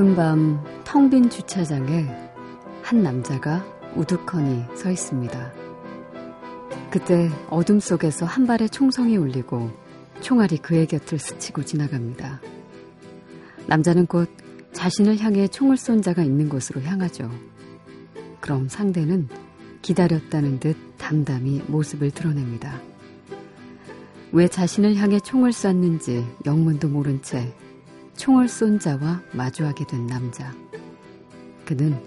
깊은 밤 텅 빈 주차장에 한 남자가 우두커니 서 있습니다. 그때 어둠 속에서 한 발의 총성이 울리고 총알이 그의 곁을 스치고 지나갑니다. 남자는 곧 자신을 향해 총을 쏜 자가 있는 곳으로 향하죠. 그럼 상대는 기다렸다는 듯 담담히 모습을 드러냅니다. 왜 자신을 향해 총을 쐈는지 영문도 모른 채 총을 쏜 자와 마주하게 된 남자. 그는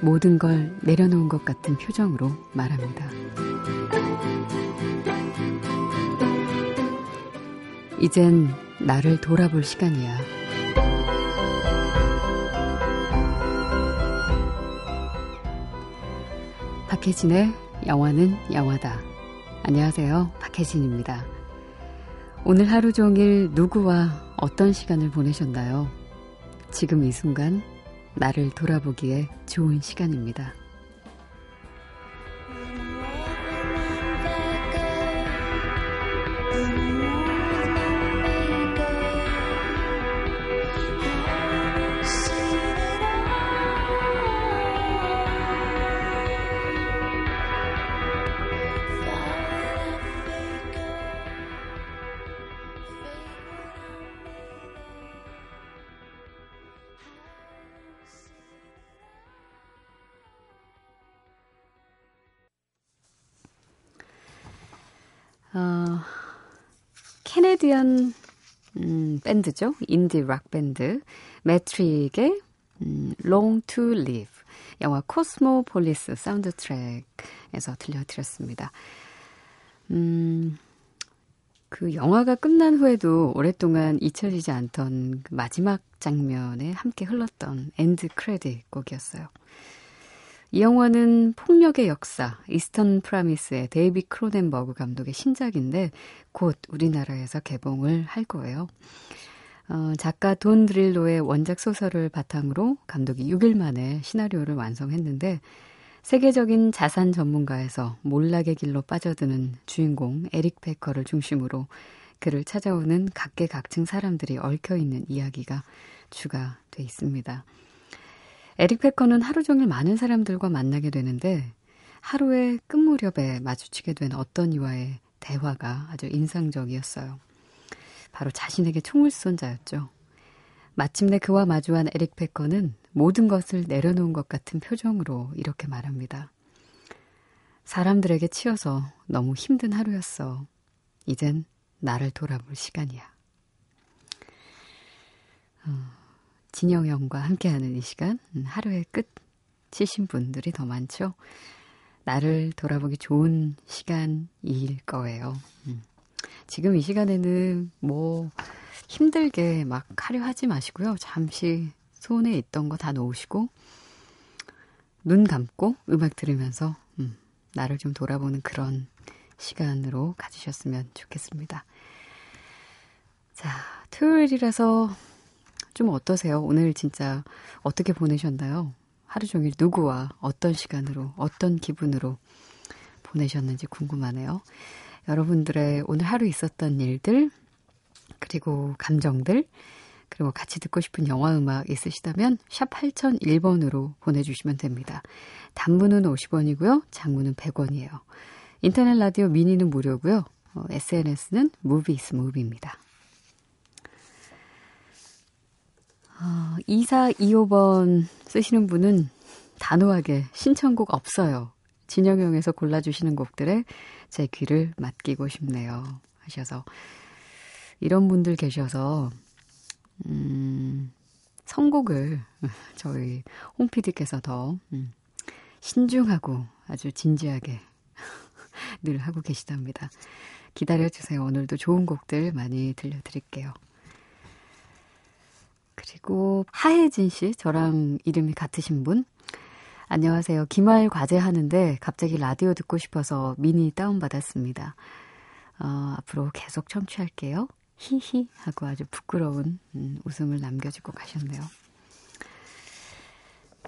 모든 걸 내려놓은 것 같은 표정으로 말합니다. 이젠 나를 돌아볼 시간이야. 박혜진의 영화는 영화다. 안녕하세요. 박혜진입니다. 오늘 하루 종일 누구와 어떤 시간을 보내셨나요? 지금 이 순간 나를 돌아보기에 좋은 시간입니다. 캐네디언 음, 밴드죠. 인디 락 밴드 매트릭의 음, Long to Live 영화 코스모폴리스 사운드 트랙에서 들려드렸습니다. 음, 그 영화가 끝난 후에도 오랫동안 잊혀지지 않던 그 마지막 장면에 함께 흘렀던 엔드 크레딧 곡이었어요. 이 영화는 폭력의 역사, 이스턴 프라미스의 데이비 크로넨버그 감독의 신작인데 곧 우리나라에서 개봉을 할 거예요. 어, 작가 돈 드릴로의 원작 소설을 바탕으로 감독이 6일 만에 시나리오를 완성했는데 세계적인 자산 전문가에서 몰락의 길로 빠져드는 주인공 에릭 페커를 중심으로 그를 찾아오는 각계각층 사람들이 얽혀있는 이야기가 주가 돼 있습니다. 에릭 페커는 하루 종일 많은 사람들과 만나게 되는데 하루의 끝 무렵에 마주치게 된 어떤 이와의 대화가 아주 인상적이었어요. 바로 자신에게 총을 쏜 자였죠. 마침내 그와 마주한 에릭 페커는 모든 것을 내려놓은 것 같은 표정으로 이렇게 말합니다. 사람들에게 치여서 너무 힘든 하루였어. 이젠 나를 돌아볼 시간이야. 어. 진영형과 함께하는 이 시간 음, 하루의 끝 치신 분들이 더 많죠. 나를 돌아보기 좋은 시간일 거예요. 음. 지금 이 시간에는 뭐 힘들게 막 하려 하지 마시고요. 잠시 손에 있던 거 다 놓으시고 눈 감고 음악 들으면서 음, 나를 좀 돌아보는 그런 시간으로 가지셨으면 좋겠습니다. 자, 토요일이라서 좀 어떠세요? 오늘 진짜 어떻게 보내셨나요? 하루 종일 누구와 어떤 시간으로, 어떤 기분으로 보내셨는지 궁금하네요. 여러분들의 오늘 하루 있었던 일들, 그리고 감정들, 그리고 같이 듣고 싶은 영화 음악 있으시다면 샵 8001번으로 보내주시면 됩니다. 단문은 50원이고요. 장문은 100원이에요. 인터넷 라디오 미니는 무료고요. 어, SNS는 무비스 무비입니다. 어, 2425번 쓰시는 분은 단호하게 신청곡 없어요. 진영형에서 골라주시는 곡들에 제 귀를 맡기고 싶네요. 하셔서 이런 분들 계셔서 음, 선곡을 저희 홈피디께서 더 음, 신중하고 아주 진지하게 늘 하고 계시답니다. 기다려주세요. 오늘도 좋은 곡들 많이 들려드릴게요. 그리고 하혜진 씨, 저랑 이름이 같으신 분. 안녕하세요. 기말 과제 하는데 갑자기 라디오 듣고 싶어서 미니 다운받았습니다. 어, 앞으로 계속 청취할게요. 히히 하고 아주 부끄러운 음, 웃음을 남겨주고 가셨네요.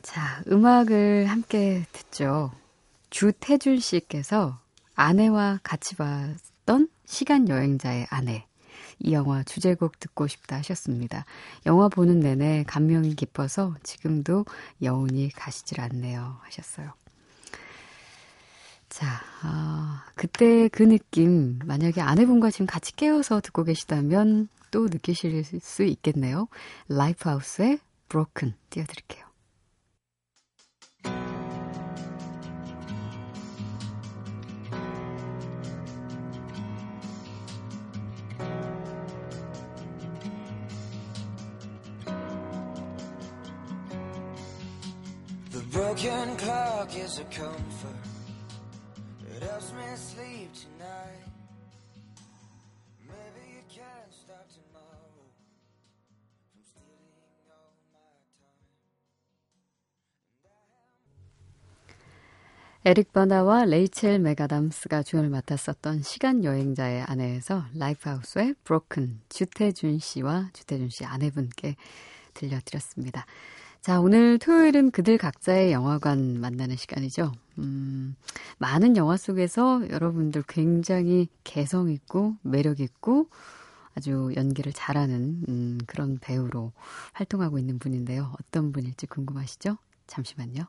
자, 음악을 함께 듣죠. 주태준 씨께서 아내와 같이 봤던 시간 여행자의 아내. 이 영화 주제곡 듣고 싶다 하셨습니다. 영화 보는 내내 감명이 깊어서 지금도 여운이 가시질 않네요 하셨어요. 자, 아, 그때 그 느낌, 만약에 아내분과 지금 같이 깨어서 듣고 계시다면 또 느끼실 수 있겠네요. 라이프하우스의 Broken 띄워드릴게요. Is a comfort. It helps me sleep tonight. Maybe you can stop tomorrow from stealing all my time. 에릭 바나와 레이첼 메가담스가 주연을 맡았었던 시간 여행자의 아내에서 라이프하우스의 브로큰 주태준 씨와 주태준 씨 아내분께 들려드렸습니다. 자, 오늘 토요일은 그들 각자의 영화관 만나는 시간이죠. 음, 많은 영화 속에서 여러분들 굉장히 개성있고 매력있고 아주 연기를 잘하는 음, 그런 배우로 활동하고 있는 분인데요. 어떤 분일지 궁금하시죠? 잠시만요.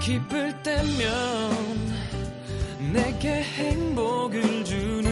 기쁠 때면 내게 행복을 주는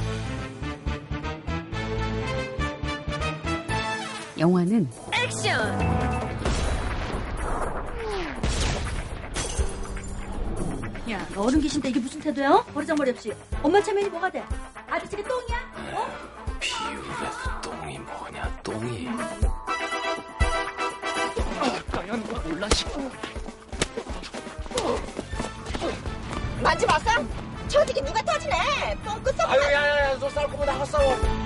영화는 액션! 야, 너 어른 계신데 이게 무슨 태도야? 어? 버리장머리 없이. 엄마 체면이 뭐가 돼? 아저씨가 똥이야? 어? 비유라도 똥이 뭐냐, 똥이. 거 몰라, 싶고. 만지 마사? 저쪽에 누가 터지네. 뻥끗 썩. 아유, 야, 야, 야, 너 싸울 거면 나가 싸워.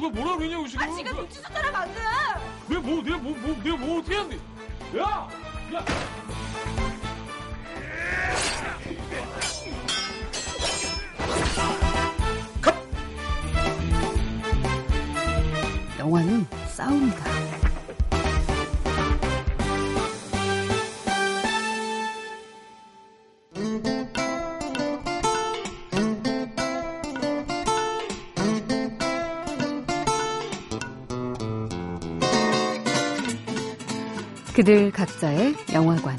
누가 뭐라 그러냐고 지금? 아, 지금 눈치 줬잖아 방금. 왜 뭐, 내가 뭐, 뭐, 내가 뭐 어떻게 하는데? 야, 야. 그들 각자의 영화관.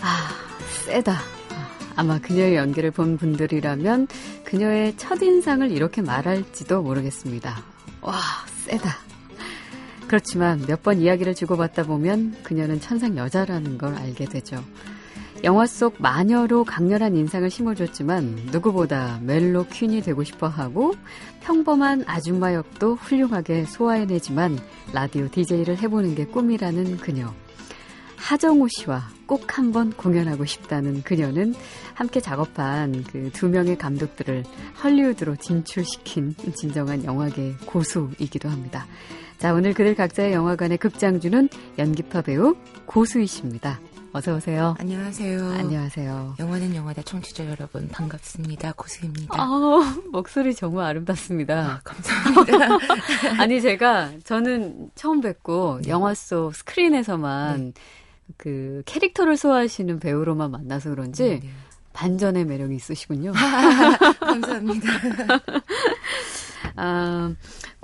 아, 세다. 아마 그녀의 연기를 본 분들이라면 그녀의 첫인상을 이렇게 말할지도 모르겠습니다. 와, 세다. 그렇지만 몇 번 이야기를 주고받다 보면 그녀는 천상 여자라는 걸 알게 되죠. 영화 속 마녀로 강렬한 인상을 심어줬지만 누구보다 멜로 퀸이 되고 싶어 하고 평범한 아줌마 역도 훌륭하게 소화해내지만 라디오 DJ를 해보는 게 꿈이라는 그녀. 하정우 씨와 꼭 한번 공연하고 싶다는 그녀는 함께 작업한 그 두 명의 감독들을 헐리우드로 진출시킨 진정한 영화계 고수이기도 합니다. 자, 오늘 그들 각자의 영화관의 극장주는 연기파 배우 고수희 씨입니다. 어서 오세요. 안녕하세요. 안녕하세요. 영화는 영화다 청취자 여러분 반갑습니다. 고수입니다. 아, 목소리 정말 아름답습니다. 아, 감사합니다. 아니 제가 저는 처음 뵙고 영화 속 스크린에서만 네. 그 캐릭터를 소화하시는 배우로만 만나서 그런지 네네. 네. 반전의 매력이 있으시군요. 감사합니다. 아,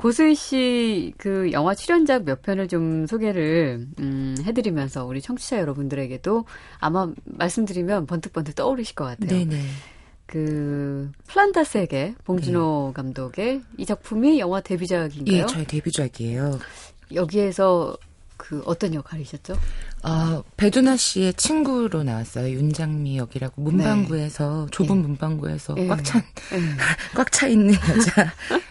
고수희 씨 그 영화 출연작 몇 편을 좀 소개를 음, 해드리면서 우리 청취자 여러분들에게도 아마 말씀드리면 번뜩번뜩 떠오르실 것 같아요. 네네. 그 플란다스에게 봉준호 네. 감독의 이 작품이 영화 데뷔작인가요? 예, 저의 데뷔작이에요. 여기에서 그 어떤 역할이셨죠? 어, 배두나 씨의 친구로 나왔어요. 윤장미 역이라고 문방구에서 좁은 예. 문방구에서 예. 꽉찬 예. 꽉차 있는 여자.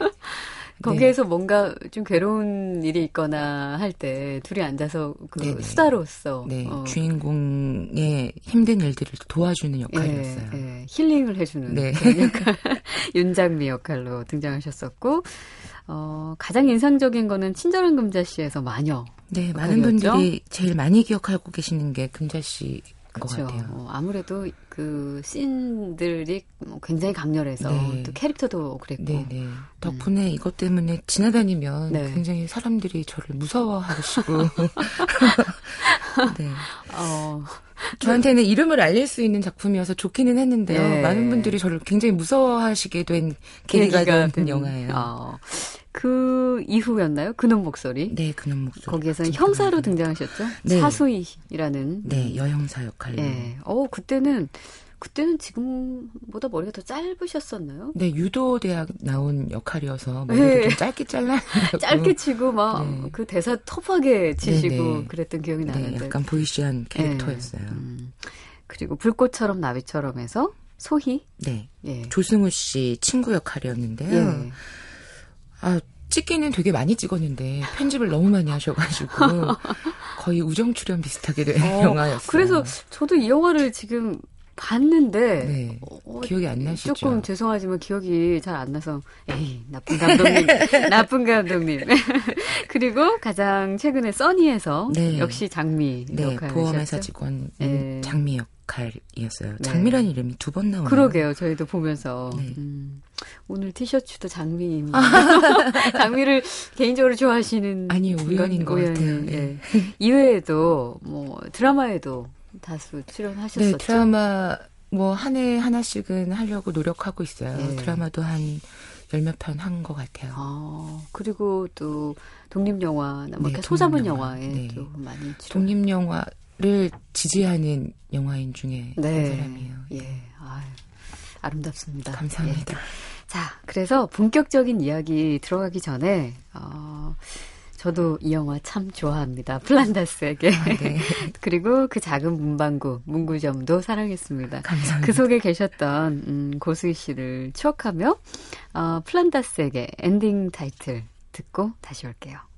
거기에서 뭔가 좀 괴로운 일이 있거나 할 때 둘이 앉아서 그 네네. 수다로서 네, 어, 주인공의 힘든 일들을 도와주는 역할이었어요. 예, 예, 힐링을 해주는 네. 그런 역할 윤장미 역할로 등장하셨었고 어, 가장 인상적인 거는 친절한 금자씨에서 마녀 네, 많은? 분들이 제일 많이 기억하고 계시는 게 금자 씨인 것 그렇죠. 어, 아무래도 그 씬들이 뭐 굉장히 강렬해서 네. 또 캐릭터도 그랬고 네, 네. 덕분에 이것 때문에 지나다니면 음. 네. 굉장히 사람들이 저를 무서워하시고. 네. 어, 저한테는 이름을 알릴 수 있는 작품이어서 좋기는 했는데요. 네. 많은 분들이 저를 굉장히 무서워하시게 된 계기가 된 된- 영화예요. 어, 그 이후였나요? 그놈 목소리. 네, 그는 목소리. 거기에서는 형사로 등장하셨죠? 네. 사수이라는. 네, 여형사 역할로. 예. 어, 그때는, 그때는 지금보다 머리가 더 짧으셨었나요? 네, 유도 대학 나온 역할이어서 머리를 네. 좀 짧게 잘라. 짧게 치고 막 네. 그 대사 터프하게 치시고 네, 네. 그랬던 기억이 네, 나는데. 약간 보이시한 캐릭터였어요. 음. 그리고 불꽃처럼 나비처럼 해서 소희. 네. 예. 조승우 씨 친구 역할이었는데요. 예. 아, 찍기는 되게 많이 찍었는데 편집을 너무 많이 하셔가지고 거의 우정 출연 비슷하게 된 어, 영화였어요. 그래서 저도 이 영화를 지금 봤는데 네. 어, 기억이 안 나시죠? 조금 죄송하지만 기억이 잘 안 나서 에이 나쁜 감독님 나쁜 감독님 그리고 가장 최근에 써니에서 네. 역시 장미 네. 보험회사 직원 네. 장미 역할이었어요. 네. 장미라는 이름이 두 번 나오네요. 그러게요 저희도 보면서 네. 음, 오늘 티셔츠도 장미입니다. 장미를 개인적으로 좋아하시는 아니요, 분- 우연인 것 같아요. 네. 예. 이외에도 뭐 드라마에도 다수 출연하셨었죠. 네, 드라마 뭐 한 해 하나씩은 하려고 노력하고 있어요. 네. 드라마도 한 열몇 편 한 것 같아요. 아, 그리고 또 독립 영화나 뭐 네, 이렇게 소자본 독립 영화. 영화에 네. 또 많이 출연. 독립 영화 를 지지하는 영화인 중에 한 네. 사람이에요. 예. 아유, 아름답습니다. 감사합니다. 예. 자, 그래서 본격적인 이야기 들어가기 전에 어 저도 이 영화 참 좋아합니다. 플란다스에게. 네. 그리고 그 작은 문방구, 문구점도 사랑했습니다. 감사합니다. 그 속에 계셨던 음, 고수희 씨를 추억하며 어, 플란다스에게 엔딩 타이틀 듣고 다시 올게요.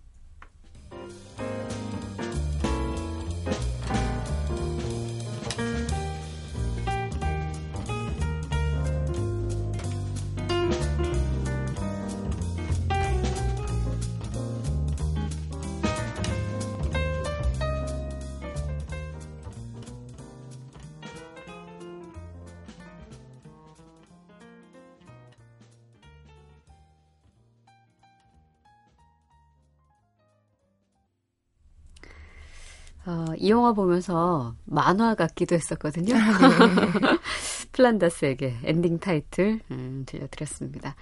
영화 보면서 만화 같기도 했었거든요. 플란다스에게 엔딩 타이틀 음, 들려드렸습니다.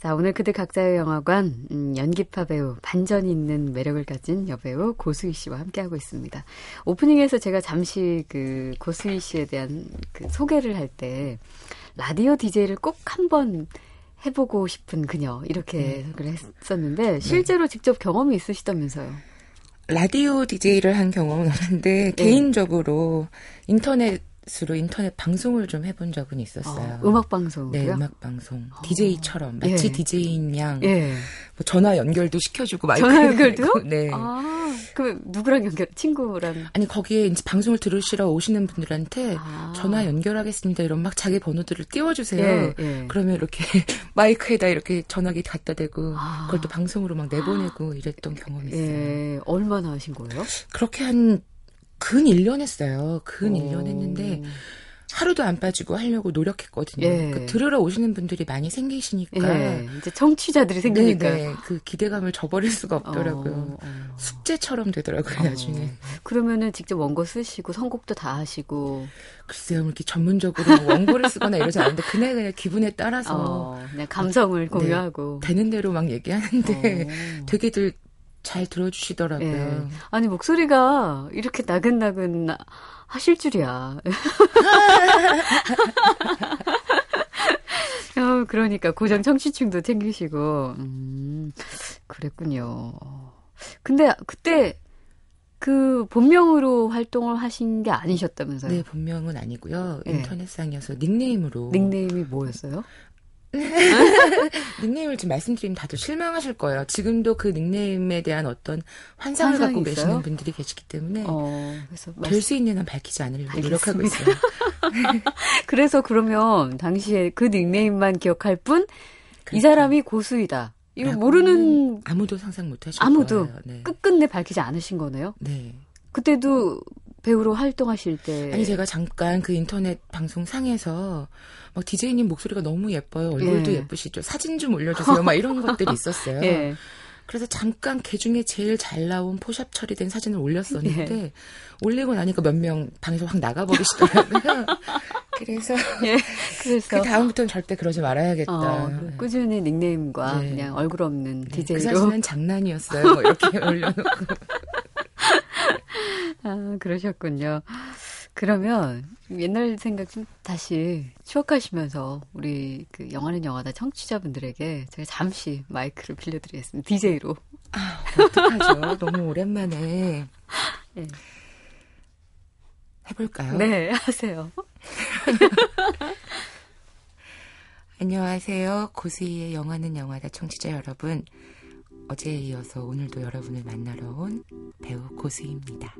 자, 오늘 그들 각자의 영화관 음, 연기파 배우 반전 있는 매력을 가진 여배우 고수희 씨와 함께하고 있습니다. 오프닝에서 제가 잠시 그 고수희 씨에 대한 그 소개를 할 때 라디오 DJ를 꼭 한번 해보고 싶은 그녀 이렇게 소개를 했었는데 실제로 직접 경험이 있으시다면서요? 라디오 DJ를 한 경험은 없는데 개인적으로 인터넷 으로 인터넷 방송을 좀 해본 적은 있었어요. 어, 음악 방송이요? 네, 음악 방송. DJ처럼 마치 예. DJ인 양 예. 뭐 전화 연결도 시켜주고 마이크 전화 연결도요? 네. 아, 그럼 누구랑 연결? 친구랑? 아니 거기에 이제 방송을 들으시러 오시는 분들한테 아. 전화 연결하겠습니다. 이런 막 자기 번호들을 띄워주세요. 예, 예. 그러면 이렇게 마이크에다 이렇게 전화기 갖다 대고 아. 그걸 또 방송으로 막 내보내고 이랬던 경험이 있어요. 예, 얼마나 하신 거예요? 그렇게 한 근 1년 했어요. 근 오. 1년 했는데 하루도 안 빠지고 하려고 노력했거든요. 예. 그 들으러 오시는 분들이 많이 생기시니까 예, 이제 청취자들이 생기니까. 네네 그 기대감을 저버릴 수가 없더라고요. 어, 어. 숙제처럼 되더라고요 나중에. 그러면은 직접 원고 쓰시고 선곡도 다 하시고 글쎄요, 뭐 이렇게 전문적으로 뭐 원고를 쓰거나 이러지 않는데 그날 그냥 기분에 따라서 어, 그냥 감성을 네. 공유하고. 되는 대로 막 얘기하는데 어. 되게들 잘 들어주시더라고요. 예. 아니 목소리가 이렇게 나긋나긋 나- 하실 줄이야. 어, 그러니까 고정 청취층도 챙기시고 음, 그랬군요. 근데 그때 그 본명으로 활동을 하신 게 아니셨다면서요? 네, 본명은 아니고요. 네. 인터넷상이어서 닉네임으로. 닉네임이 뭐였어요? 닉네임을 지금 말씀드리면 다들 실망하실 거예요. 지금도 그 닉네임에 대한 어떤 환상을 갖고 있어요? 계시는 분들이 계시기 때문에 어, 그래서 될수 있는 한 밝히지 않으려고 노력하고 알겠습니다. 있어요. 그래서 그러면 당시에 그 닉네임만 기억할 뿐이 그렇죠. 사람이 고수이다. 이거 라고는 모르는 아무도 상상 못 하실 아무도 거예요. 네. 끝끝내 밝히지 않으신 거네요. 네. 그때도 배우로 활동하실 때 아니 제가 잠깐 그 인터넷 방송 상에서 막 디제이님 목소리가 너무 예뻐요. 얼굴도 예. 예. 쁘시죠 사진 좀 올려주세요. 막 이런 것들이 있었어요. 예. 그래서 잠깐 개 중에 제일 잘 나온 포샵 처리된 사진을 올렸었는데 예. 올리고 나니까 몇 명 방에서 확 나가버리시더라고요. 그래서 예. 그래서 그 다음부터는 절대 그러지 말아야겠다. 어, 그 꾸준히 닉네임과 네. 그냥 얼굴 없는 네, DJ로 그 사진은 장난이었어요. 뭐 이렇게 올려놓고. 아, 그러셨군요. 그러면 옛날 생각 좀 다시 추억하시면서 우리 그 영화는 영화다 청취자분들에게 제가 잠시 마이크를 빌려드리겠습니다. DJ로. 아, 어떡하죠? 너무 오랜만에. 네. 해볼까요? 네, 하세요. 안녕하세요. 고수희의 영화는 영화다 청취자 여러분. 어제에 이어서 오늘도 여러분을 만나러 온 배우 고수희입니다.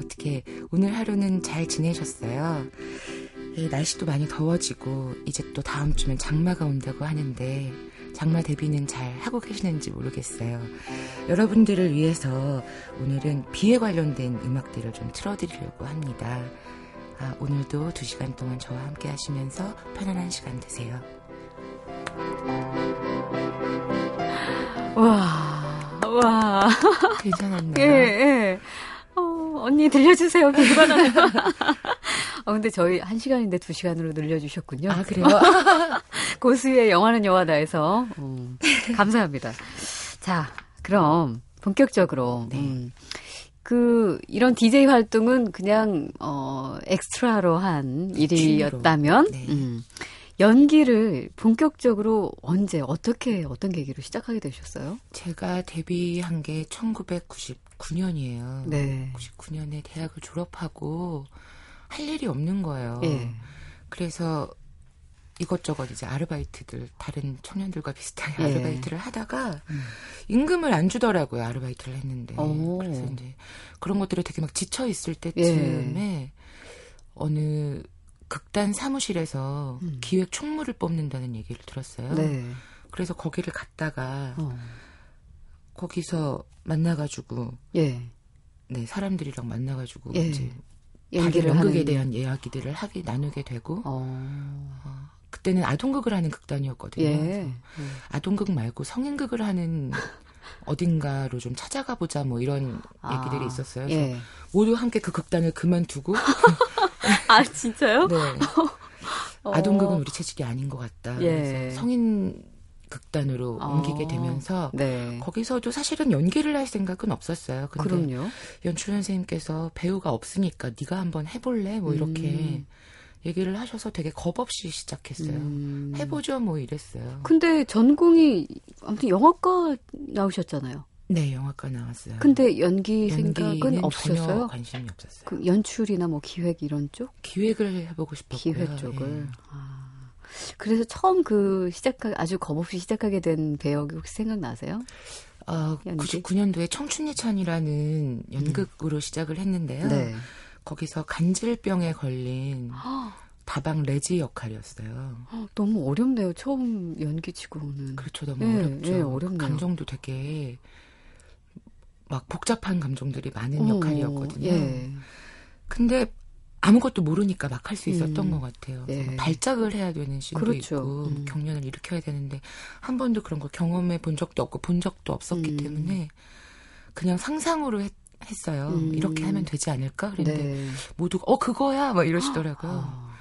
어떻게 오늘 하루는 잘 지내셨어요? 예, 날씨도 많이 더워지고 이제 또 다음 주면 장마가 온다고 하는데 장마 대비는 잘 하고 계시는지 모르겠어요. 여러분들을 위해서 오늘은 비에 관련된 음악들을 좀 틀어드리려고 합니다. 아, 오늘도 두 시간 동안 저와 함께 하시면서 편안한 시간 되세요. 와, 와. 괜찮았나요? 예, 예. 어, 언니 들려주세요. 비바나나. 어, 근데 저희 한 시간인데 두 시간으로 늘려주셨군요. 아, 그래요? 고수의 영화는 영화다에서 음, 감사합니다. 자, 그럼 본격적으로 네. 음, 그 이런 DJ 활동은 그냥 어 엑스트라로 한 일이었다면 네. 음, 연기를 본격적으로 언제 어떻게 어떤 계기로 시작하게 되셨어요? 제가 데뷔한 게 1999년이에요. 네. 99년에 대학을 졸업하고 할 일이 없는 거예요. 예. 그래서 이것저것 이제 아르바이트들 다른 청년들과 비슷하게 예. 아르바이트를 하다가 음. 임금을 안 주더라고요 아르바이트를 했는데 오. 그래서 이제 그런 것들에 되게 막 지쳐 있을 때쯤에 어느 극단 사무실에서 음. 기획 총무를 뽑는다는 얘기를 들었어요. 네. 그래서 거기를 갔다가 어. 거기서 만나가지고 예. 네 사람들이랑 만나가지고 예. 이제 연기를 연극에 하는 대한 이야기들을 하게 나누게 되고 어. 어, 그때는 아동극을 하는 극단이었거든요. 예. 아동극 말고 성인극을 하는 어딘가로 좀 찾아가 보자 뭐 이런 아, 얘기들이 있었어요. 그래서 예. 모두 함께 그 극단을 그만두고 아 진짜요? 네. 어. 아동극은 우리 체질이 아닌 것 같다. 예. 그래서 성인 극단으로 어. 옮기게 되면서 네. 거기서도 사실은 연기를 할 생각은 없었어요. 근데 그럼요. 연출 선생님께서 배우가 없으니까 네가 한번 해볼래? 뭐 이렇게 음. 얘기를 하셔서 되게 겁 없이 시작했어요. 음. 해보죠, 뭐 이랬어요. 근데 전공이 아무튼 영화과 나오셨잖아요. 네, 영화과 나왔어요. 근데 연기 생각은 없으셨어요? 관심이 없었어요. 그 연출이나 뭐 기획 이런 쪽? 기획을 해보고 싶었고요. 기획 쪽을. 예. 아. 그래서 처음 그 시작하 아주 겁 없이 시작하게 된 배역이 혹시 생각나세요? 어, 연기? 99년도에 청춘예찬이라는 연극으로 시작을 했는데요. 음. 네. 거기서 간질병에 걸린 아, 다방 레지 역할이었어요. 너무 어렵네요. 처음 연기치고는. 그렇죠, 너무 예, 어렵죠. 예, 어렵네요. 감정도 되게 막 복잡한 감정들이 많은 어, 역할이었거든요. 예. 근데 아무것도 모르니까 막 할 수 있었던 음, 것 같아요. 예. 막 발작을 해야 되는 신도 그렇죠. 있고 음. 경련을 일으켜야 되는데 한 번도 그런 걸 경험해 본 적도 없고 본 적도 없었기 음. 때문에 그냥 상상으로 했, 어요 음. 이렇게 하면 되지 않을까? 그랬는데 네. 모두가 어 그거야 막 이러시더라고요. 아,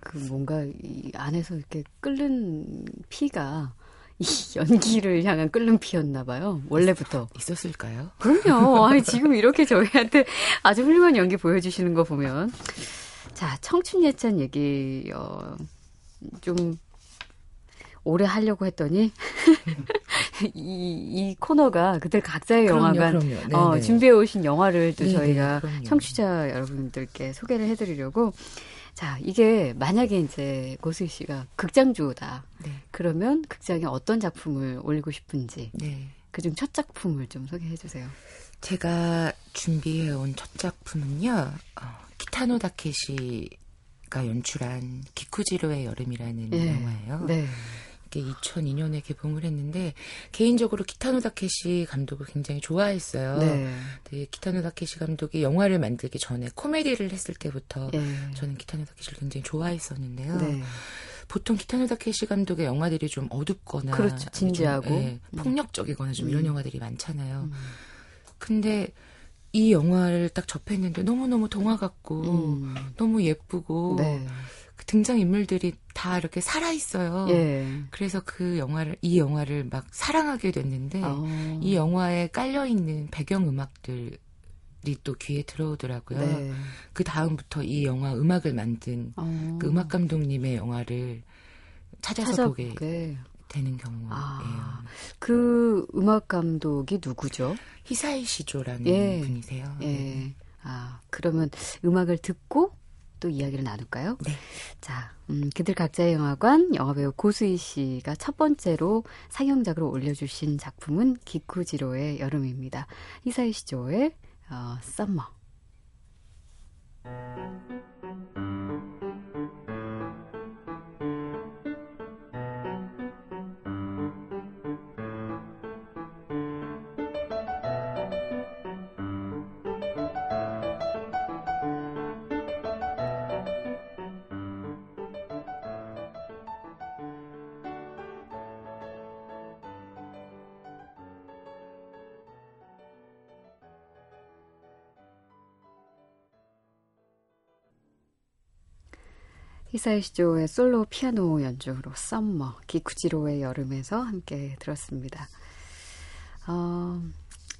그 뭔가 이 안에서 이렇게 끓는 피가 이 연기를 향한 끓는 피였나 봐요. 원래부터. 있었을까요? 그럼요. 아니, 지금 이렇게 저희한테 아주 훌륭한 연기 보여주시는 거 보면. 자, 청춘 예찬 얘기, 어, 좀, 오래 하려고 했더니, 이, 이 코너가 그들 각자의 그럼요, 영화관 그럼요. 네, 어, 네. 준비해 오신 영화를 또 네, 저희가 네, 그럼요. 청취자 여러분들께 소개를 해드리려고 자 이게 만약에 이제 고수희 씨가 극장주다 네. 그러면 극장에 어떤 작품을 올리고 싶은지 네. 그중 첫 작품을 좀 소개해 주세요. 제가 준비해 온 첫 작품은요, 어, 키타노 다케시가 연출한 기쿠지로의 여름이라는 예. 영화예요. 네. 이게 2002년에 개봉을 했는데 개인적으로 키타노 다케시 감독을 굉장히 좋아했어요. 네. 근데 키타노 다케시 감독이 영화를 만들기 전에 코미디를 했을 때부터 예. 저는 키타노 다케시를 굉장히 좋아했었는데요. 네. 보통 키타노 다케시 감독의 영화들이 좀 어둡거나 그렇죠. 좀, 진지하고. 예, 폭력적이거나 좀 이런 음. 영화들이 많잖아요. 음. 근데 이 영화를 딱 접했는데 너무너무 동화 같고 음. 너무 예쁘고 네. 그 등장 인물들이 다 이렇게 살아 있어요. 예. 그래서 그 영화를 이 영화를 막 사랑하게 됐는데 어. 이 영화에 깔려 있는 배경 음악들이 또 귀에 들어오더라고요. 네. 그 다음부터 이 영화 음악을 만든 어. 그 음악 감독님의 영화를 찾아서 보게 찾아보게. 되는 경우예요. 아. 그 음악 감독이 누구죠? 히사이 시조라는 예. 분이세요. 예. 네. 아, 그러면 음악을 듣고 또 이야기를 나눌까요? 네. 자, 음, 그들 각자의 영화관 영화배우 고수희 씨가 첫 번째로 상영작으로 올려주신 작품은 기쿠지로의 여름입니다. 이사이 시조의 어, 썸머. 히사이 시조의 솔로 피아노 연주로 썸머, 기쿠지로의 여름에서 함께 들었습니다. 어,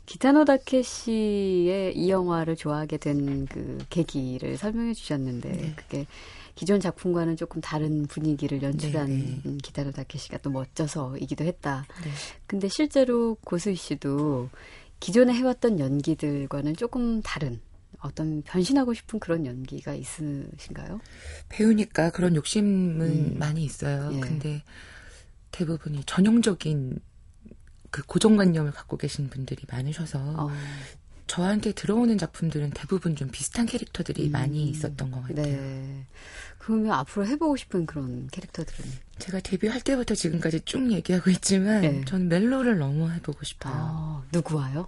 기타노 다케시의 이 영화를 좋아하게 된 그 계기를 설명해 주셨는데 네. 그게 기존 작품과는 조금 다른 분위기를 연출한 네, 네. 음, 기타노 다케시가 또 멋져서이기도 했다. 네. 근데 실제로 고수희 씨도 기존에 해왔던 연기들과는 조금 다른 어떤 변신하고 싶은 그런 연기가 있으신가요? 배우니까 그런 욕심은 음. 많이 있어요. 예. 근데 대부분이 전형적인 그 고정관념을 갖고 계신 분들이 많으셔서 어, 저한테 들어오는 작품들은 대부분 좀 비슷한 캐릭터들이 음. 많이 있었던 것 같아요. 네. 그러면 앞으로 해보고 싶은 그런 캐릭터들은? 제가 데뷔할 때부터 지금까지 쭉 얘기하고 있지만 네. 저는 멜로를 너무 해보고 싶어요. 아, 누구와요?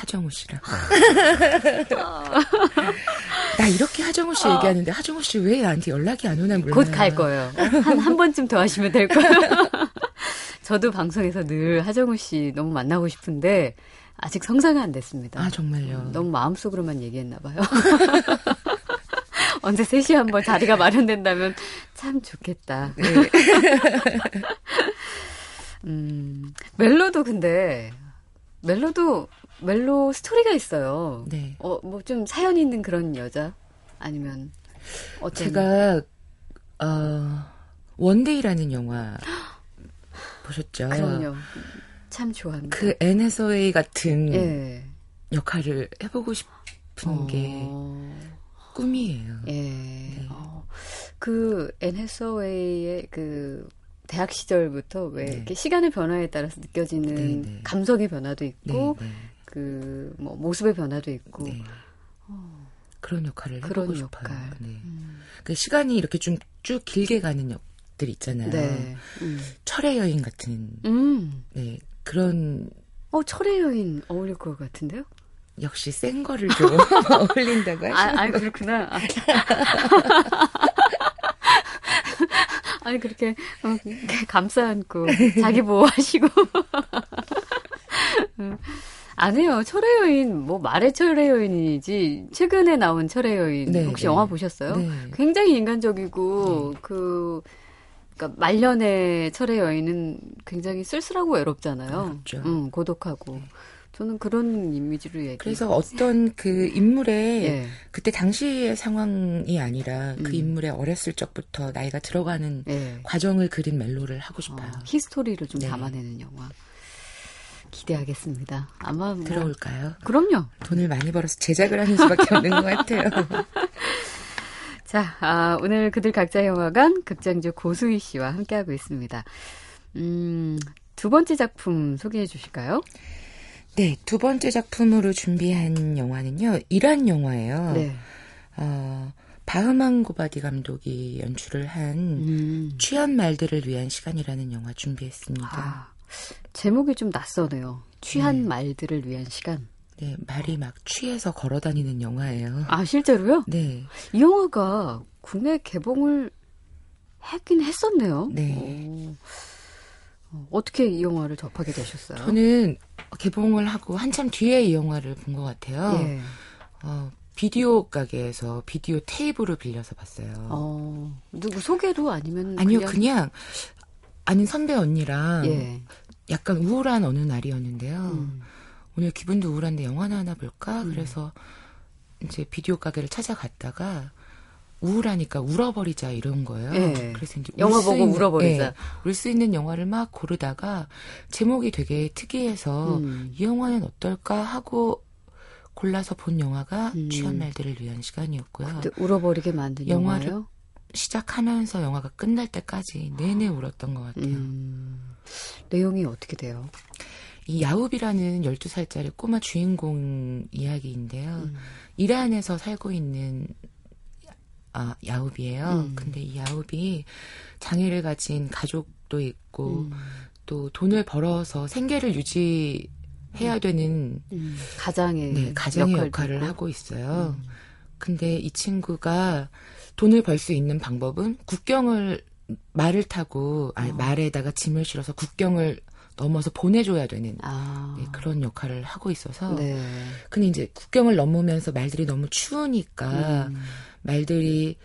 하정우 씨랑. 나 이렇게 하정우 씨 얘기하는데 하정우 씨 왜 나한테 연락이 안 오나 몰라요. 곧갈 거예요. 한, 한 번쯤 더 하시면 될 거예요. 저도 방송에서 늘 하정우 씨 너무 만나고 싶은데 아직 성사가 안 됐습니다. 아 정말요. 너무 마음속으로만 얘기했나 봐요. 언제 셋이 한번 자리가 마련된다면 참 좋겠다. 네. 음, 멜로도 근데 멜로도 멜로 스토리가 있어요. 네. 어, 뭐 좀 사연 있는 그런 여자 아니면 어떤 제가 어, 원데이라는 영화 보셨죠? 그럼요. 참 좋아합니다. 그 앤해서웨이 같은 예. 역할을 해보고 싶은 게 어, 꿈이에요. 예. 네. 어, 그 앤해서웨이의 그 대학 시절부터 왜 네. 이렇게 시간의 변화에 따라서 느껴지는 네, 네. 감성의 변화도 네, 있고 네, 그 뭐 모습의 변화도 있고 네. 그런 역할을 해보고 그런 싶어요. 역할. 네. 음. 그 시간이 이렇게 좀 쭉 길게 가는 역들 있잖아요. 네. 음. 철의 여인 같은 음. 네 그런 어 철의 여인 어울릴 것 같은데요? 역시 센 거를 좀 어울린다고 하시는 아, 아니 그렇구나. 아. 아니 그렇게 어, 감싸 안고 자기 보호하시고 음. 안 해요. 철의 여인 뭐 말의 철의 여인이지 최근에 나온 철의 여인 네, 혹시 네. 영화 보셨어요? 네. 굉장히 인간적이고 그 그러니까 말년의 철의 여인은 굉장히 쓸쓸하고 외롭잖아요. 그렇죠. 음, 고독하고 저는 그런 이미지로 얘기. 그래서 어떤 그 인물의 예. 그때 당시의 상황이 아니라 그 음. 인물의 어렸을 적부터 나이가 들어가는 예. 과정을 그린 멜로를 하고 싶어요. 어, 히스토리를 좀 네. 담아내는 영화. 기대하겠습니다. 아마 뭐, 들어올까요? 그럼요. 돈을 많이 벌어서 제작을 하는 수밖에 없는 것 같아요. 자, 아, 오늘 그들 각자 영화관 극장주 고수희 씨와 함께하고 있습니다. 음, 두 번째 작품 소개해 주실까요? 네, 두 번째 작품으로 준비한 영화는요, 이란 영화예요. 네. 어, 바흐만 고바디 감독이 연출을 한 음. 취한 말들을 위한 시간이라는 영화 준비했습니다. 아, 제목이 좀 낯서네요. 취한 네. 말들을 위한 시간. 네, 말이 막 취해서 걸어 다니는 영화예요. 아, 실제로요? 네, 이 영화가 국내 개봉을 하긴 했었네요. 네. 오. 어, 어떻게 이 영화를 접하게 되셨어요? 저는 개봉을 하고 한참 뒤에 이 영화를 본 것 같아요. 예. 어, 비디오 가게에서 비디오 테이프를 빌려서 봤어요. 어, 누구 소개로 아니면 아니요, 그냥, 그냥 아는 선배 언니랑 예. 약간 우울한 어느 날이었는데요. 음. 오늘 기분도 우울한데 영화나 하나 볼까? 음. 그래서 이제 비디오 가게를 찾아갔다가 우울하니까 울어버리자 이런 거예요. 예. 그래서 이제 영화 보고 있는- 울어버리자. 예, 울수 있는 영화를 막 고르다가 제목이 되게 특이해서 음. 이 영화는 어떨까 하고 골라서 본 영화가 음. 취한 말들을 위한 시간이었고요. 울어버리게 만든 영화를 영화요? 시작하면서 영화가 끝날 때까지 내내 울었던 것 같아요. 음, 내용이 어떻게 돼요? 이 야웁이라는 12살짜리 꼬마 주인공 이야기인데요. 음. 이란에서 살고 있는 아, 야웁이에요. 음. 근데 이 야웁이 장애를 가진 가족도 있고 음. 또 돈을 벌어서 생계를 유지해야 되는 음, 가장의, 네, 가장의 역할을 있고. 하고 있어요. 음. 근데 이 친구가 돈을 벌 수 있는 방법은 국경을 말을 타고 아니 어. 말에다가 짐을 실어서 국경을 넘어서 보내줘야 되는 아, 네, 그런 역할을 하고 있어서 네. 근데 이제 국경을 넘으면서 말들이 너무 추우니까 음. 말들이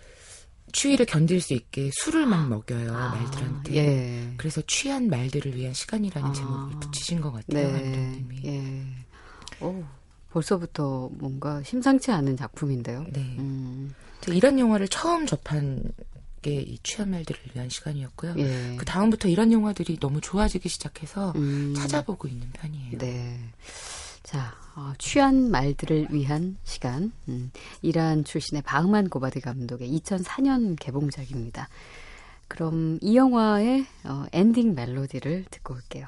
추위를 견딜 수 있게 술을 막 먹여요 아, 말들한테. 예. 그래서 취한 말들을 위한 시간이라는 아. 제목을 붙이신 것 같아요 네. 감독님이. 예. 오, 벌써부터 뭔가 심상치 않은 작품인데요. 네. 음, 저 이런 영화를 처음 접한 게이 취한 말들을 위한 시간이었고요. 예. 그 다음부터 이런 영화들이 너무 좋아지기 시작해서 음, 찾아보고 있는 편이에요. 네. 자, 어, 취한 말들을 위한 시간. 음, 이란 출신의 바흐만 고바드 감독의 2004년 개봉작입니다. 그럼 이 영화의 어, 엔딩 멜로디를 듣고 올게요.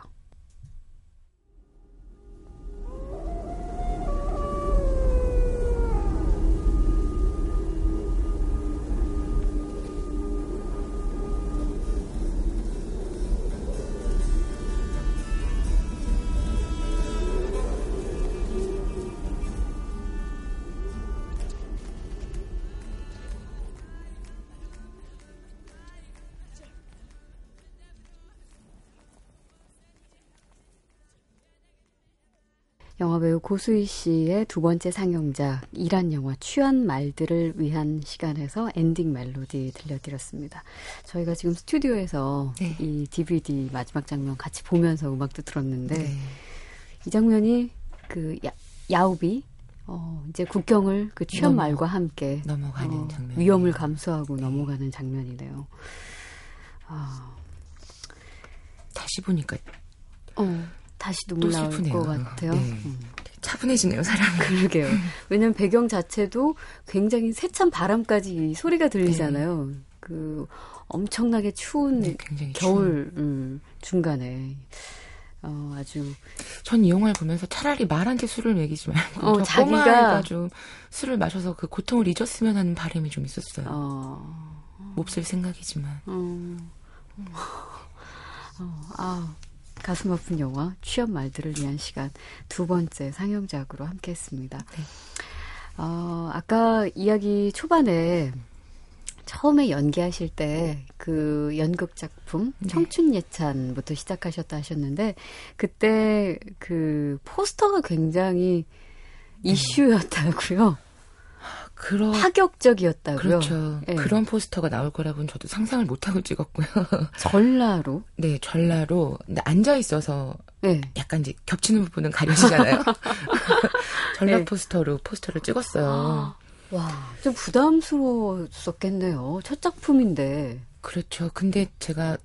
영화배우 고수희 씨의 두 번째 상영작 이란 영화 취한 말들을 위한 시간에서 엔딩 멜로디 들려드렸습니다. 저희가 지금 스튜디오에서 네. 이 DVD 마지막 장면 같이 보면서 음악도 들었는데 네. 이 장면이 그 야, 야우비 어, 이제 국경을 그 취한 넘어- 말과 함께 넘어가는 어, 장면. 위험을 감수하고 넘어가는 장면이네요. 아, 다시 보니까 어, 다시 눈물 또 나올 슬프네요. 것 같아요. 네. 음. 차분해지네요 사람이. 그러게요. 왜냐면 배경 자체도 굉장히 세찬 바람까지 소리가 들리잖아요. 그 엄청나게 추운 네, 겨울 음, 중간에 어, 아주 전 이 영화를 보면서 차라리 말한테 술을 먹이지 말고 어, 자기가- 좀 술을 마셔서 그 고통을 잊었으면 하는 바람이 좀 있었어요. 어, 몹쓸 생각이지만. 음, 어, 아 가슴 아픈 영화 취업 말들을 위한 시간 두 번째 상영작으로 함께했습니다. 네. 어, 아까 이야기 초반에 처음에 연기하실 때 그 연극 작품 네. 청춘 예찬부터 시작하셨다 하셨는데 그때 그 포스터가 굉장히 네. 이슈였다고요. 그러 파격적이었다고요. 그렇죠. 예. 그런 포스터가 나올 거라고는 저도 상상을 못 하고 찍었고요. 전라로. 네, 전라로 근데 앉아 있어서 네. 약간 이제 겹치는 부분은 가려지잖아요. 전라 네. 포스터로 포스터를 찍었어요. 와, 좀 부담스러웠었겠네요. 첫 작품인데. 그렇죠. 근데 제가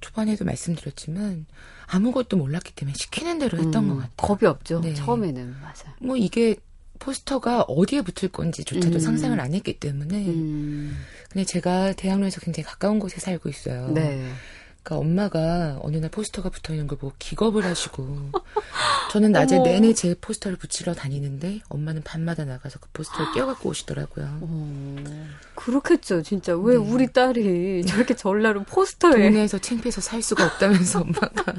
초반에도 말씀드렸지만 아무것도 몰랐기 때문에 시키는 대로 했던 음, 것 같아요. 겁이 없죠. 네. 처음에는 맞아요. 뭐 이게 포스터가 어디에 붙을 건지조차도 음. 상상을 안 했기 때문에 음, 근데 제가 대학로에서 굉장히 가까운 곳에 살고 있어요. 네. 그러니까 엄마가 어느 날 포스터가 붙어 있는 걸 보고 기겁을 하시고 저는 낮에 어머. 내내 제 포스터를 붙이러 다니는데 엄마는 밤마다 나가서 그 포스터를 떼어갖고 오시더라고요. 어, 그렇겠죠, 진짜. 왜 네. 우리 딸이 저렇게 전라로 포스터에. 동네에서 창피해서 살 수가 없다면서 엄마가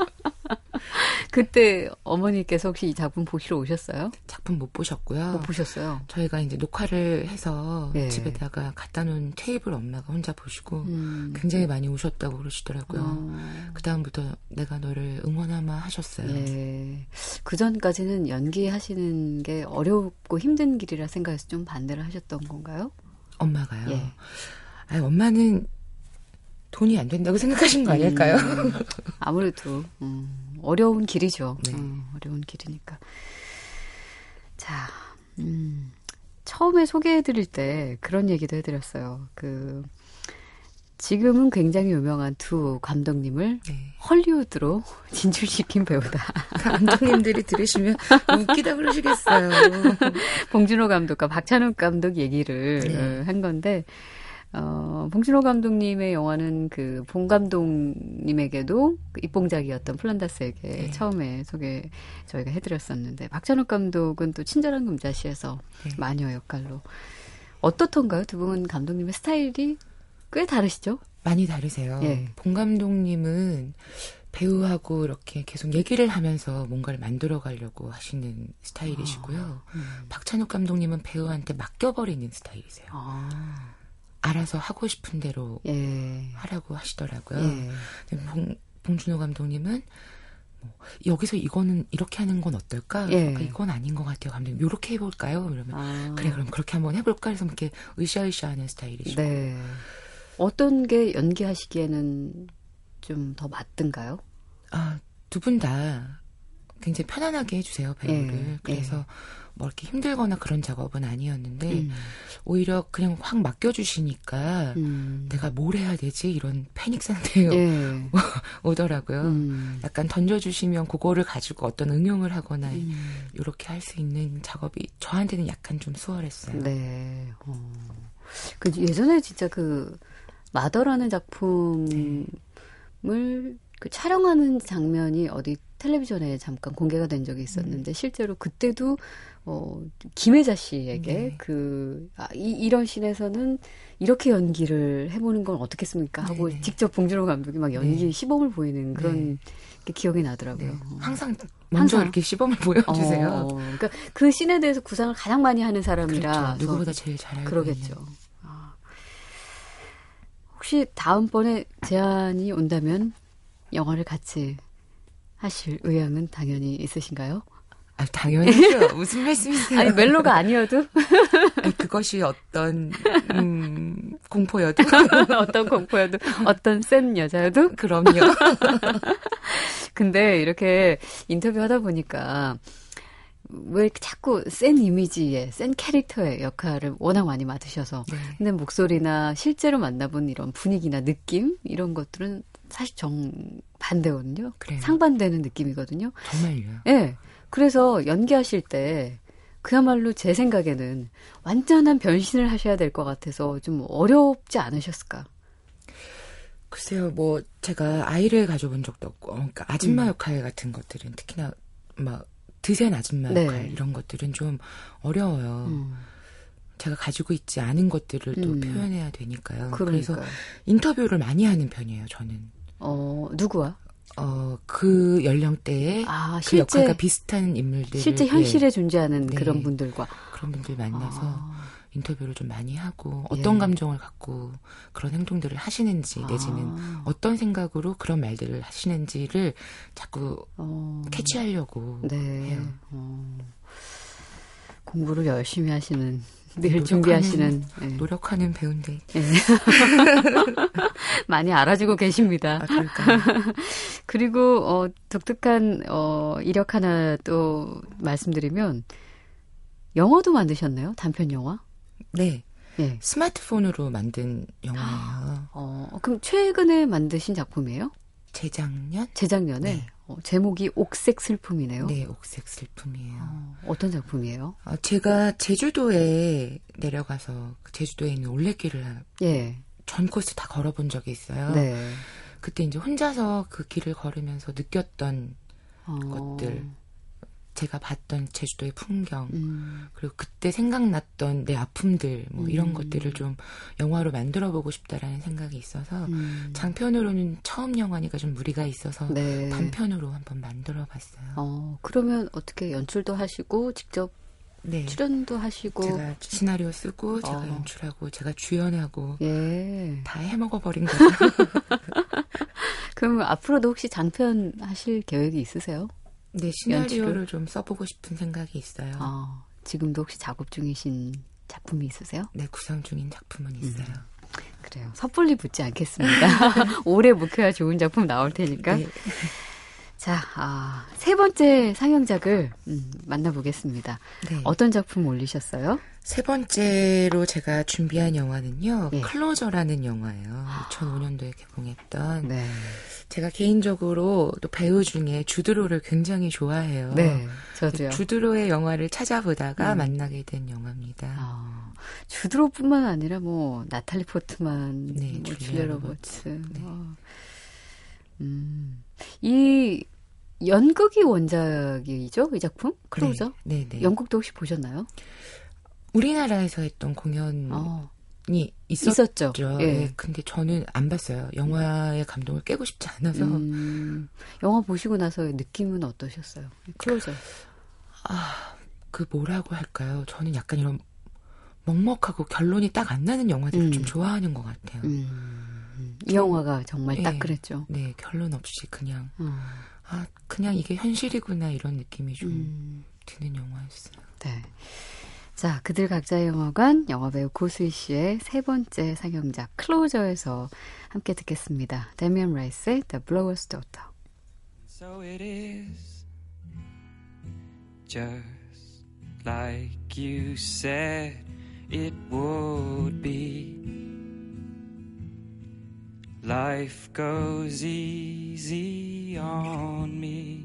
그때 어머니께서 혹시 이 작품 보시러 오셨어요? 작품 못 보셨고요. 못 보셨어요? 저희가 이제 녹화를 해서 네. 집에다가 갖다 놓은 테이블 엄마가 혼자 보시고 음. 굉장히 많이 오셨다고 그러시더라고요. 어, 그 다음부터 내가 너를 응원하마 하셨어요. 예. 그 전까지는 연기하시는 게 어렵고 힘든 길이라 생각해서 좀 반대를 하셨던 건가요? 엄마가요. 예. 아 엄마는 돈이 안 된다고 생각하신 거 아닐까요? 음, 아무래도 음, 어려운 길이죠. 네. 음, 어려운 길이니까. 자, 음, 처음에 소개해드릴 때 그런 얘기도 해드렸어요. 그 지금은 굉장히 유명한 두 감독님을 네. 헐리우드로 진출시킨 배우다. 감독님들이 들으시면 웃기다 그러시겠어요. 봉준호 감독과 박찬욱 감독 얘기를 네. 어, 한 건데, 어, 봉준호 감독님의 영화는 그 봉 감독님에게도 그 입봉작이었던 플란다스에게 네. 처음에 소개 저희가 해드렸었는데, 박찬욱 감독은 또 친절한 금자씨에서 네. 마녀 역할로. 어떻던가요? 두 분 감독님의 스타일이 꽤 다르시죠? 많이 다르세요. 예. 봉 감독님은 배우하고 이렇게 계속 얘기를 하면서 뭔가를 만들어 가려고 하시는 스타일이시고요. 음. 박찬욱 감독님은 배우한테 맡겨버리는 스타일이세요. 아, 알아서 하고 싶은 대로 예. 하라고 하시더라고요. 예. 근데 봉, 봉준호 감독님은 뭐, 여기서 이거는 이렇게 하는 건 어떨까? 예. 그러니까 이건 아닌 것 같아요. 감독님 이렇게 해볼까요? 이러면 아. 그래 그럼 그렇게 한번 해볼까? 해서 이렇게 으쌰으쌰하는 스타일이시고 네. 어떤 게 연기하시기에는 좀 더 맞든가요? 아, 두 분 다 굉장히 편안하게 해주세요, 배우를. 예, 그래서 뭐 이렇게 힘들거나 그런 작업은 아니었는데, 음. 오히려 그냥 확 맡겨주시니까, 음. 내가 뭘 해야 되지? 이런 패닉 상태에 예. 오더라고요. 음. 약간 던져주시면 그거를 가지고 어떤 응용을 하거나, 음. 이렇게 할 수 있는 작업이 저한테는 약간 좀 수월했어요. 네. 어. 그 예전에 진짜 그 마더라는 작품을 그 촬영하는 장면이 어디 텔레비전에 잠깐 공개가 된 적이 있었는데 실제로 그때도 어 김혜자 씨에게 네. 그 아, 이, 이런 씬에서는 이렇게 연기를 해보는 건 어떻겠습니까 하고 네네. 직접 봉준호 감독이 막 연기 네. 시범을 보이는 그런 게 기억이 나더라고요. 네. 어. 항상 먼저 항상. 이렇게 시범을 보여주세요. 어, 그러니까 그 씬에 대해서 구상을 가장 많이 하는 사람이라 그렇죠. 누구보다 제일 잘 알고 그러겠죠. 아. 혹시 다음번에 제안이 온다면 영화를 같이 하실 의향은 당연히 있으신가요? 아, 당연히죠. 무슨 말씀이세요? 아니 멜로가 아니어도 아니, 그것이 어떤 음, 공포여도 어떤 공포여도 어떤 센 여자여도 그럼요. 근데 이렇게 인터뷰 하다 보니까 왜 자꾸 센 이미지의 센 캐릭터의 역할을 워낙 많이 맡으셔서 네. 근데 목소리나 실제로 만나본 이런 분위기나 느낌 이런 것들은 사실 정 반대거든요. 그래요. 상반되는 느낌이거든요. 정말요. 예. 그래서 연기하실 때 그야말로 제 생각에는 완전한 변신을 하셔야 될 것 같아서 좀 어렵지 않으셨을까? 글쎄요, 뭐 제가 아이를 가져본 적도 없고, 어, 그러니까 아줌마 음. 역할 같은 것들은 특히나 막 드센 아줌마 네. 역할 이런 것들은 좀 어려워요. 음, 제가 가지고 있지 않은 것들을 또 음. 표현해야 되니까요. 그러니까 그래서 인터뷰를 많이 하는 편이에요. 저는 어 누구와? 어, 그 연령대에 아 그 역할과 비슷한 인물들 실제 현실에 존재하는 네. 그런 분들과 그런 분들 만나서 아, 인터뷰를 좀 많이 하고 어떤 예. 감정을 갖고 그런 행동들을 하시는지 내지는 아, 어떤 생각으로 그런 말들을 하시는지를 자꾸 어, 캐치하려고 네. 해요. 어, 공부를 열심히 하시는 늘 준비하시는 예. 노력하는 배우인데 예. 많이 알아주고 계십니다. 아? 그리고 어 독특한 어 이력 하나 또 말씀드리면 영화도 만드셨네요. 단편 영화. 네. 예. 스마트폰으로 만든 영화예요. 어, 그럼 최근에 만드신 작품이에요? 재작년? 재작년에? 네. 어, 제목이 옥색 슬픔이네요. 네, 옥색 슬픔이에요. 어, 어떤 작품이에요? 어, 제가 제주도에 내려가서 그 제주도에 있는 올레길을 예. 전 코스 다 걸어본 적이 있어요. 네. 그때 이제 혼자서 그 길을 걸으면서 느꼈던 어, 것들, 제가 봤던 제주도의 풍경, 음, 그리고 그때 생각났던 내 아픔들, 뭐 이런 음. 것들을 좀 영화로 만들어 보고 싶다라는 생각이 있어서 음. 장편으로는 처음 영화니까 좀 무리가 있어서 네. 단편으로 한번 만들어 봤어요. 어, 그러면 어떻게 연출도 하시고 직접 네. 출연도 하시고 제가 시나리오 쓰고 제가 어. 연출하고 제가 주연하고 예. 다 해먹어 버린 거죠. 그럼 앞으로도 혹시 장편 하실 계획이 있으세요? 네, 시나리오를 연출을? 좀 써보고 싶은 생각이 있어요. 어, 지금도 혹시 작업 중이신 작품이 있으세요? 네, 구상 중인 작품은 있어요. 그래요. 섣불리 묻지 않겠습니다. 오래 묵혀야 좋은 작품 나올 테니까. 네. 자, 아, 세 번째 상영작을 음, 만나보겠습니다. 네. 어떤 작품 올리셨어요? 세 번째로 제가 준비한 영화는요, 예. 클로저라는 영화예요. 2005년도에 개봉했던. 네. 제가 개인적으로 또 배우 중에 주드로를 굉장히 좋아해요. 네, 저도요. 주드로의 영화를 찾아보다가 음. 만나게 된 영화입니다. 아, 주드로뿐만 아니라 뭐 나탈리 포트만, 네, 뭐 줄리아 로버츠. 네. 어. 음, 이 연극이 원작이죠, 이 작품? 클로저? 네, 네. 네. 영국도 혹시 보셨나요? 우리나라에서 했던 공연이 어, 있었죠. 있었죠. 예. 예. 근데 저는 안 봤어요. 영화의 감동을 깨고 싶지 않아서. 음, 영화 보시고 나서 느낌은 어떠셨어요? 클로저. 그 뭐라고 할까요? 저는 약간 이런 먹먹하고 결론이 딱 안 나는 영화들을 음. 좀 좋아하는 것 같아요. 음, 이 영화가 정말 딱 예. 그랬죠. 네, 결론 없이 그냥 어, 아 그냥 이게 현실이구나 이런 느낌이 좀 음, 드는 영화였어요. 네. 자, 그들 각자의 영화관 영화배우 고수희 씨의 세 번째 상영작 클로저에서 함께 듣겠습니다. 데미안 라이스의 The Blower's Daughter. So it is just like you said it would be. Life goes easy on me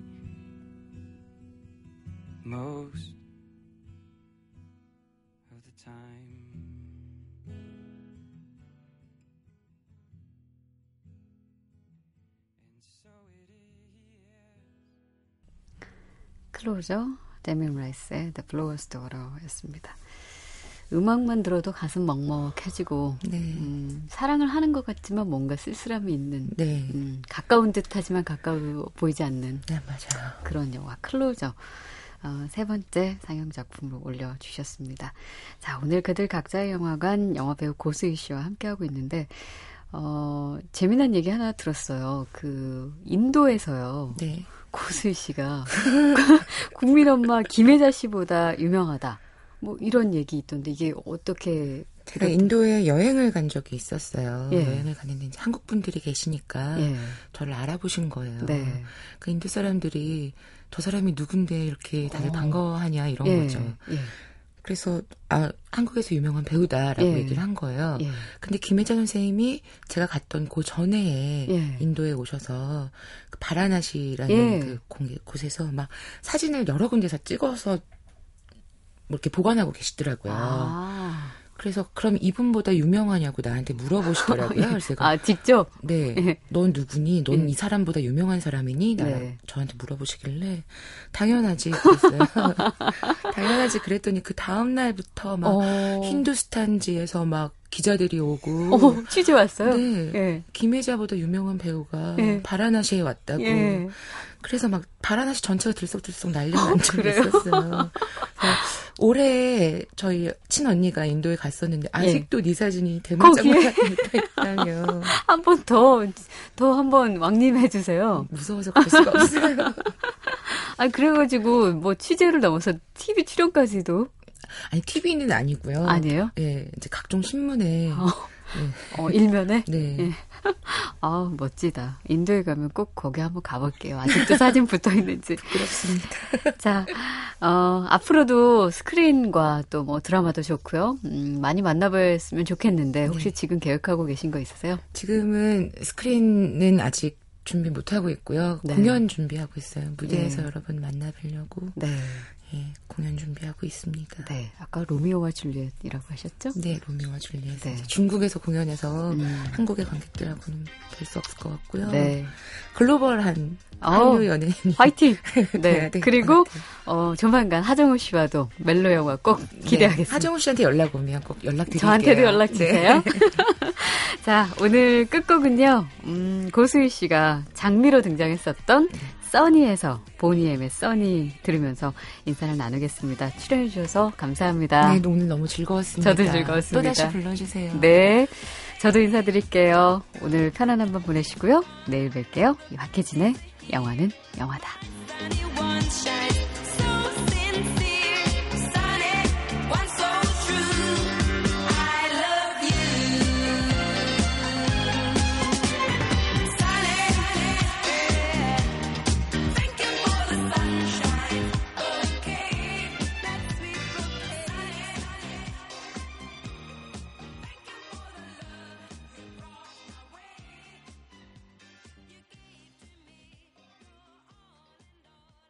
클로저, 데미안 라이스의 The Blower's Daughter였습니다. 음악만 들어도 가슴 먹먹해지고 네, 음, 사랑을 하는 것 같지만 뭔가 쓸쓸함이 있는 네, 음, 가까운 듯하지만 가까워 보이지 않는 네 맞아요. 그런 영화 클로저 어, 세 번째 상영 작품으로 올려주셨습니다. 자 오늘 그들 각자의 영화관 영화배우 고수희 씨와 함께하고 있는데 어, 재미난 얘기 하나 들었어요. 그 인도에서요 네, 고수희 씨가 국민 엄마 김혜자 씨보다 유명하다. 뭐 이런 얘기 있던데 이게 어떻게 제가 인도에 여행을 간 적이 있었어요. 예. 여행을 갔는데 이제 한국 분들이 계시니까 예. 저를 알아보신 거예요. 네. 그 인도 사람들이 저 사람이 누군데 이렇게 다들 어. 반가워하냐 이런 예. 거죠. 예. 그래서 아 한국에서 유명한 배우다라고 예. 얘기를 한 거예요. 예. 근데 김혜자 선생님이 제가 갔던 그 전해에 예. 인도에 오셔서 그 바라나시라는 예. 그 공개 곳에서 막 사진을 여러 군데서 찍어서 뭐 이렇게 보관하고 계시더라고요. 아. 그래서 그럼 이분보다 유명하냐고 나한테 물어보시더라고요. 그래서 제가 아, 직접? 네, 예. 넌 누구니? 넌 예. 이 사람보다 유명한 사람이니? 나 네. 저한테 물어보시길래 당연하지 그랬어요. 당연하지 그랬더니 그 다음 날부터 막 어. 힌두스탄지에서 막 기자들이 오고 어, 취재 왔어요? 네. 예. 김혜자보다 유명한 배우가 예. 바라나시에 왔다고. 예. 그래서 막 바라나시 전체가 들썩들썩 난리가 난 적이? 있었어요. 올해 저희 친언니가 인도에 갔었는데 아직도 네 사진이 예. 거기에? 있다며 한 번 더, 더 한 번 왕림해 주세요. 무서워서 갈 수가 없어요. 아, 그래가지고, 뭐, 취재를 넘어서 TV 출연까지도 아니 TV는 아니고요. 아니에요? 예, 이제 각종 신문에 어. 어, 일면에? 네. 예. 아 멋지다. 인도에 가면 꼭 거기 한번 가볼게요. 아직도 사진 붙어 있는지. 그렇습니다. 자, 어, 앞으로도 스크린과 또 뭐 드라마도 좋고요. 음, 많이 만나뵀으면 좋겠는데 혹시 네. 지금 계획하고 계신 거 있으세요? 지금은 스크린은 아직 준비 못 하고 있고요. 네. 공연 준비하고 있어요. 무대에서 네. 여러분 만나뵈려고 네. 예, 공연 준비하고 있습니다. 네. 아까 로미오와 줄리엣이라고 하셨죠? 네, 로미오와 줄리엣. 네. 중국에서 공연해서 음. 한국의 관객들하고는 뵐수 없을 것 같고요. 네. 글로벌한 어우, 한류 연예인이 화이팅! 네. 그리고. 어, 조만간 하정우 씨와도 멜로 영화 꼭 기대하겠습니다. 네, 하정우 씨한테 연락 오면 꼭 연락 드릴게요. 저한테도 연락 주세요. 네. 자, 오늘 끝곡은요, 음, 고수희 씨가 장미로 등장했었던 써니에서 보니엠의 써니 들으면서 인사를 나누겠습니다. 출연해 주셔서 감사합니다. 네, 오늘 너무 즐거웠습니다. 저도 즐거웠습니다. 또 다시 불러주세요. 네. 저도 인사드릴게요. 오늘 편안한 밤 보내시고요. 내일 뵐게요. 이 박혜진의 영화는 영화다. Sunny one shine